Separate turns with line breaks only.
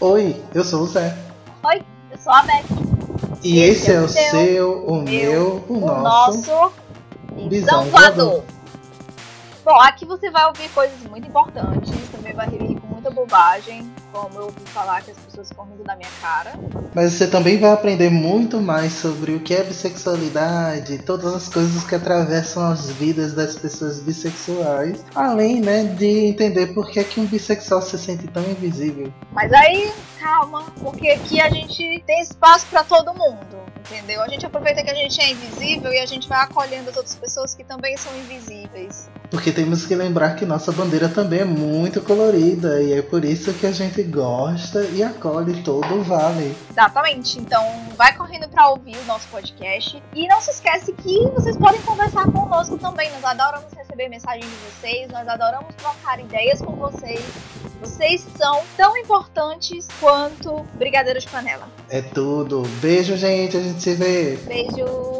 Oi, eu sou o Zé.
Oi, eu sou a Beth.
E esse, esse é o seu, seu o meu, o, o nosso,
nosso Visão Voador. Bom, aqui você vai ouvir coisas muito importantes, também vai rir com muita bobagem, como eu ouvi falar que as pessoas ficam rindo da minha cara.
Mas você também vai aprender muito mais sobre o que é bissexualidade, todas as coisas que atravessam as vidas das pessoas bissexuais, além, né, de entender por que, é que um bissexual se sente tão invisível.
Mas aí, calma, porque aqui a gente tem espaço para todo mundo entendeu? A gente aproveita que a gente é invisível e a gente vai acolhendo as outras pessoas que também são invisíveis.
Porque temos que lembrar que nossa bandeira também é muito colorida e é por isso que a gente gosta e acolhe todo o vale.
Exatamente. Então, vai correndo para ouvir o nosso podcast e não se esquece que vocês podem conversar conosco também. Nós adoramos receber mensagens de vocês, nós adoramos trocar ideias com vocês. Vocês são tão importantes quanto brigadeiros de panela.
É tudo. Beijo, gente. A gente se vê.
Beijo.